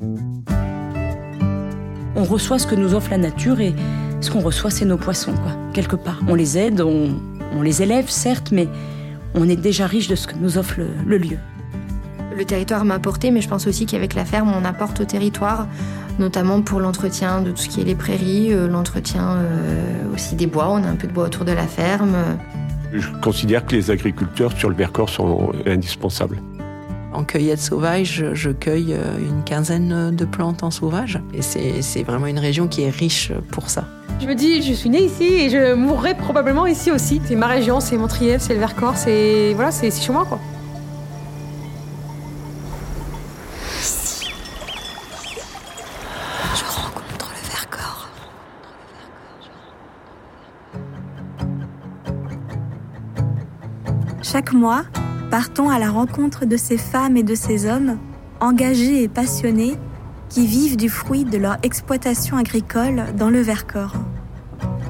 On reçoit ce que nous offre la nature et ce qu'on reçoit, c'est nos poissons, quoi, quelque part. On les aide, on, les élève, certes, mais on est déjà riche de ce que nous offre le, lieu. Le territoire m'a apporté, mais je pense aussi qu'avec la ferme, on apporte au territoire, notamment pour l'entretien de tout ce qui est les prairies, euh, l'entretien euh, aussi des bois. On a un peu de bois autour de la ferme. Je considère que les agriculteurs sur le Vercors sont indispensables. En cueillette sauvage, je cueille euh, une quinzaine de plantes en sauvage. Et c'est vraiment une région qui est riche pour ça. Je me dis, je suis née ici et je mourrai probablement ici aussi. C'est ma région, c'est Montrièvre, c'est le Vercors, c'est voilà, c'est chez moi quoi. Ici, je rencontre le Vercors. Chaque mois, partons à la rencontre de ces femmes et de ces hommes engagés et passionnés qui vivent du fruit de leur exploitation agricole dans le Vercors.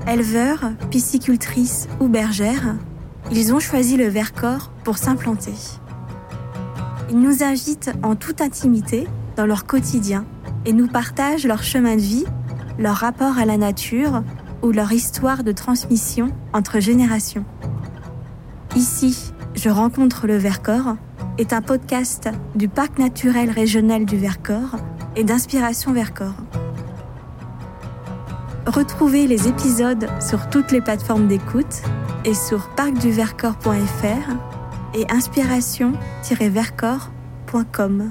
Éleveurs, piscicultrices ou bergères, ils ont choisi le Vercors pour s'implanter. Ils nous invitent en toute intimité dans leur quotidien et nous partagent leur chemin de vie, leur rapport à la nature ou leur histoire de transmission entre générations. Ici, je rencontre le Vercors est un podcast du Parc naturel régional du Vercors et d'Inspiration Vercors. Retrouvez les épisodes sur toutes les plateformes d'écoute et sur parcduvercors.fr et inspiration-vercors.com.